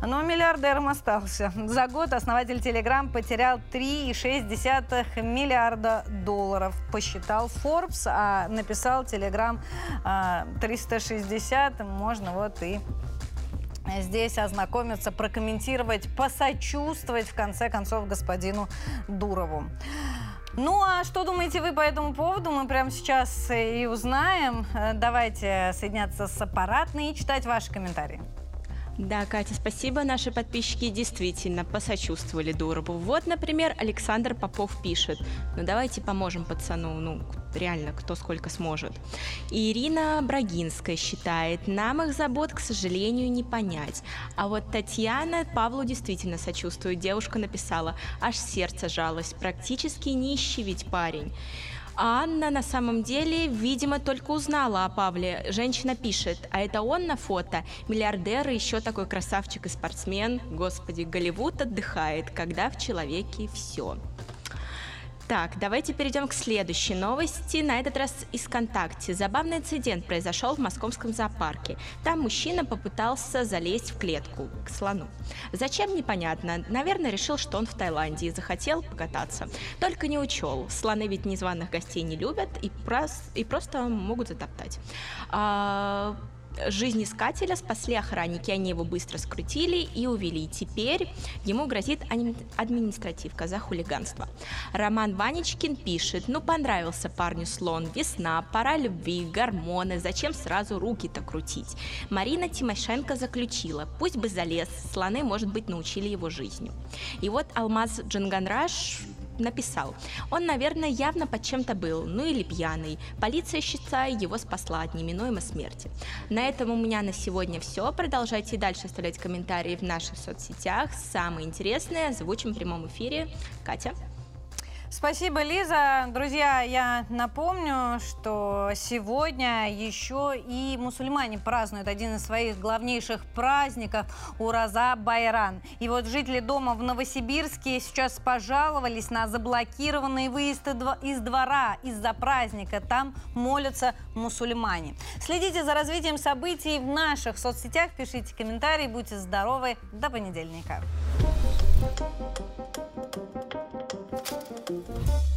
Но миллиардером остался. За год основатель Telegram потерял 3,6 миллиарда долларов. Посчитал Forbes, а написал Telegram 360. А, Можно вот и здесь ознакомиться, прокомментировать, посочувствовать, в конце концов, господину Дурову. Ну, а что думаете вы по этому поводу? Мы прямо сейчас и узнаем. Давайте соединяться с аппаратной и читать ваши комментарии. Да, Катя, спасибо. Наши подписчики действительно посочувствовали Дурову. Вот, например, Александр Попов пишет. Ну, давайте поможем пацану. Ну, реально, кто сколько сможет. Ирина Брагинская считает, нам их забот, к сожалению, не понять. А вот Татьяна Павлу действительно сочувствует. Девушка написала, аж сердце жалось. Практически нищий ведь парень. А Анна на самом деле, видимо, только узнала о Павле. Женщина пишет, а это он на фото? Миллиардер и еще такой красавчик и спортсмен. Господи, Голливуд отдыхает, когда в человеке все. Так, давайте перейдем к следующей новости. На этот раз из ВКонтакте. Забавный инцидент произошел в московском зоопарке. Там мужчина попытался залезть в клетку к слону. Зачем, непонятно. Наверное, решил, что он в Таиланде и захотел покататься. Только не учел. Слоны ведь незваных гостей не любят и, прос... и просто могут затоптать. А жизнь искателя спасли охранники, они его быстро скрутили и увели. Теперь ему грозит административка за хулиганство. Роман Ванечкин пишет, ну понравился парню слон, весна, пора любви, гормоны, зачем сразу руки-то крутить? Марина Тимошенко заключила, пусть бы залез, слоны, может быть, научили его жизнью. И вот Алмаз Джанганраш написал, он, наверное, явно под чем-то был, ну или пьяный. Полиция, считаю, его спасла от неминуемой смерти. На этом у меня на сегодня все. Продолжайте дальше оставлять комментарии в наших соцсетях. Самые интересные озвучим в прямом эфире. Катя. Спасибо, Лиза. Друзья, я напомню, что сегодня еще и мусульмане празднуют один из своих главнейших праздников – Ураза Байран. И вот жители дома в Новосибирске сейчас пожаловались на заблокированные выезды из двора из-за праздника. Там молятся мусульмане. Следите за развитием событий в наших соцсетях, пишите комментарии, будьте здоровы. До понедельника. Thank you. Thank you.